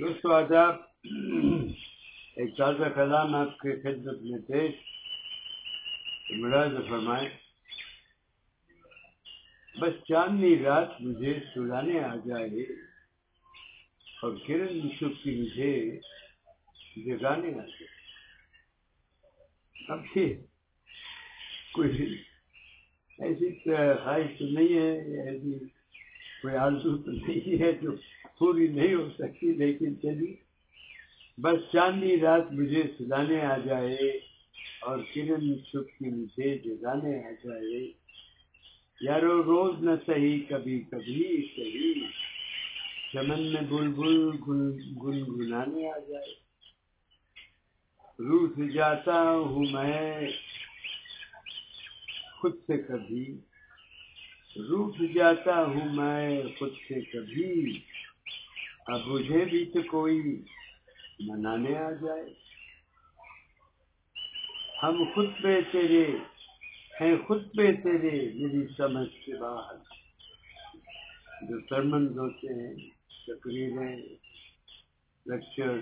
دوستو آداب ایک تازہ کلام آپ کے خدمت میں پیش مراض فرمائے بس چاندنی رات مجھے سلانے آ جائے اور کرن یوسف کی مجھے جگانے آ جائے اب یہ کوئی ایسی خواہش تو نہیں ہے ایسی کوئی آرزو تو نہیں ہے جو پوری نہیں ہو سکتی، لیکن چلی۔ بس چاندنی رات مجھے سلانے آ جائے اور کرن کی مجھے جگانے آ جائے۔ یارو، روز نہ سہی کبھی کبھی سہی چمن میں بل بل گن گنانے آ جائے۔ روس جاتا ہوں میں، خود سے کبھی۔ روٹ جاتا ہوں میں، خود سے کبھی۔ اب مجھے بھی تو کوئی منانے آ جائے۔ ہم خود پہ تیرے ہیں خود پہ تیرے میری سمجھ کے باہر۔ جو سرمند ہوتے ہیں، تقریریں لیکچر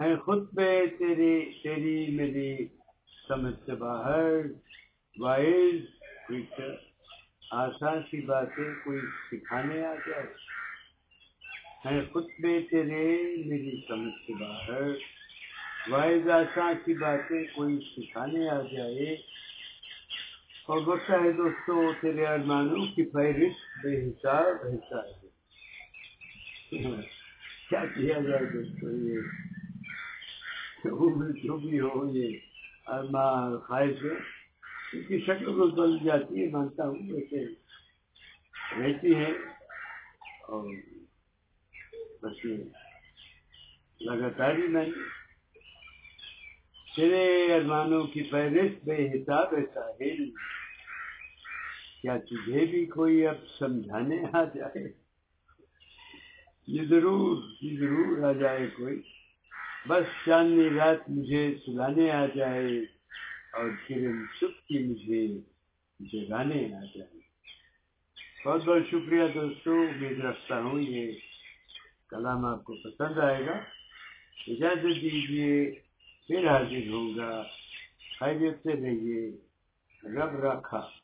ہیں خود پہ تیری تیری میری سمجھ سے باہر۔ وائز ٹیچر آسان سی باتیں کوئی سکھانے آ جائے۔ ہے خطبے تیرے میری سمجھ سے باہر واحد آسان کی باتیں کوئی سکھانے آ جائے۔ اور بتا ہے دوستو، تیرے ارمانوں کی فہرست بے حساب حساب ہے۔ کیا کیا جائے دوستو یہ؟ جو بھی ہو یہ ارمان خواہش ہے۔ ان کی شکل کو بل جاتی ہے، مانتا ہوں ویسے رہتی ہے۔ اور بس لگاتار ہی نہیں۔ تیرے ارمانوں کی فہرست بے حساب ہے ساحل۔ کیا تجھے بھی کوئی اب سمجھانے آ جائے؟ یہ ضرور یہ ضرور آ جائے کوئی۔ بس چاندنی رات مجھے سلانے آ جائے اور کرن سب کی مجھے جگانے آ جائے۔ بہت بہت شکریہ دوستوں امید رکھتا ہوں یہ کلام آپ کو پسند آئے گا، اجازت دیجیے پھر حاضر ہوگا خیریت سے رہیے، رب رکھا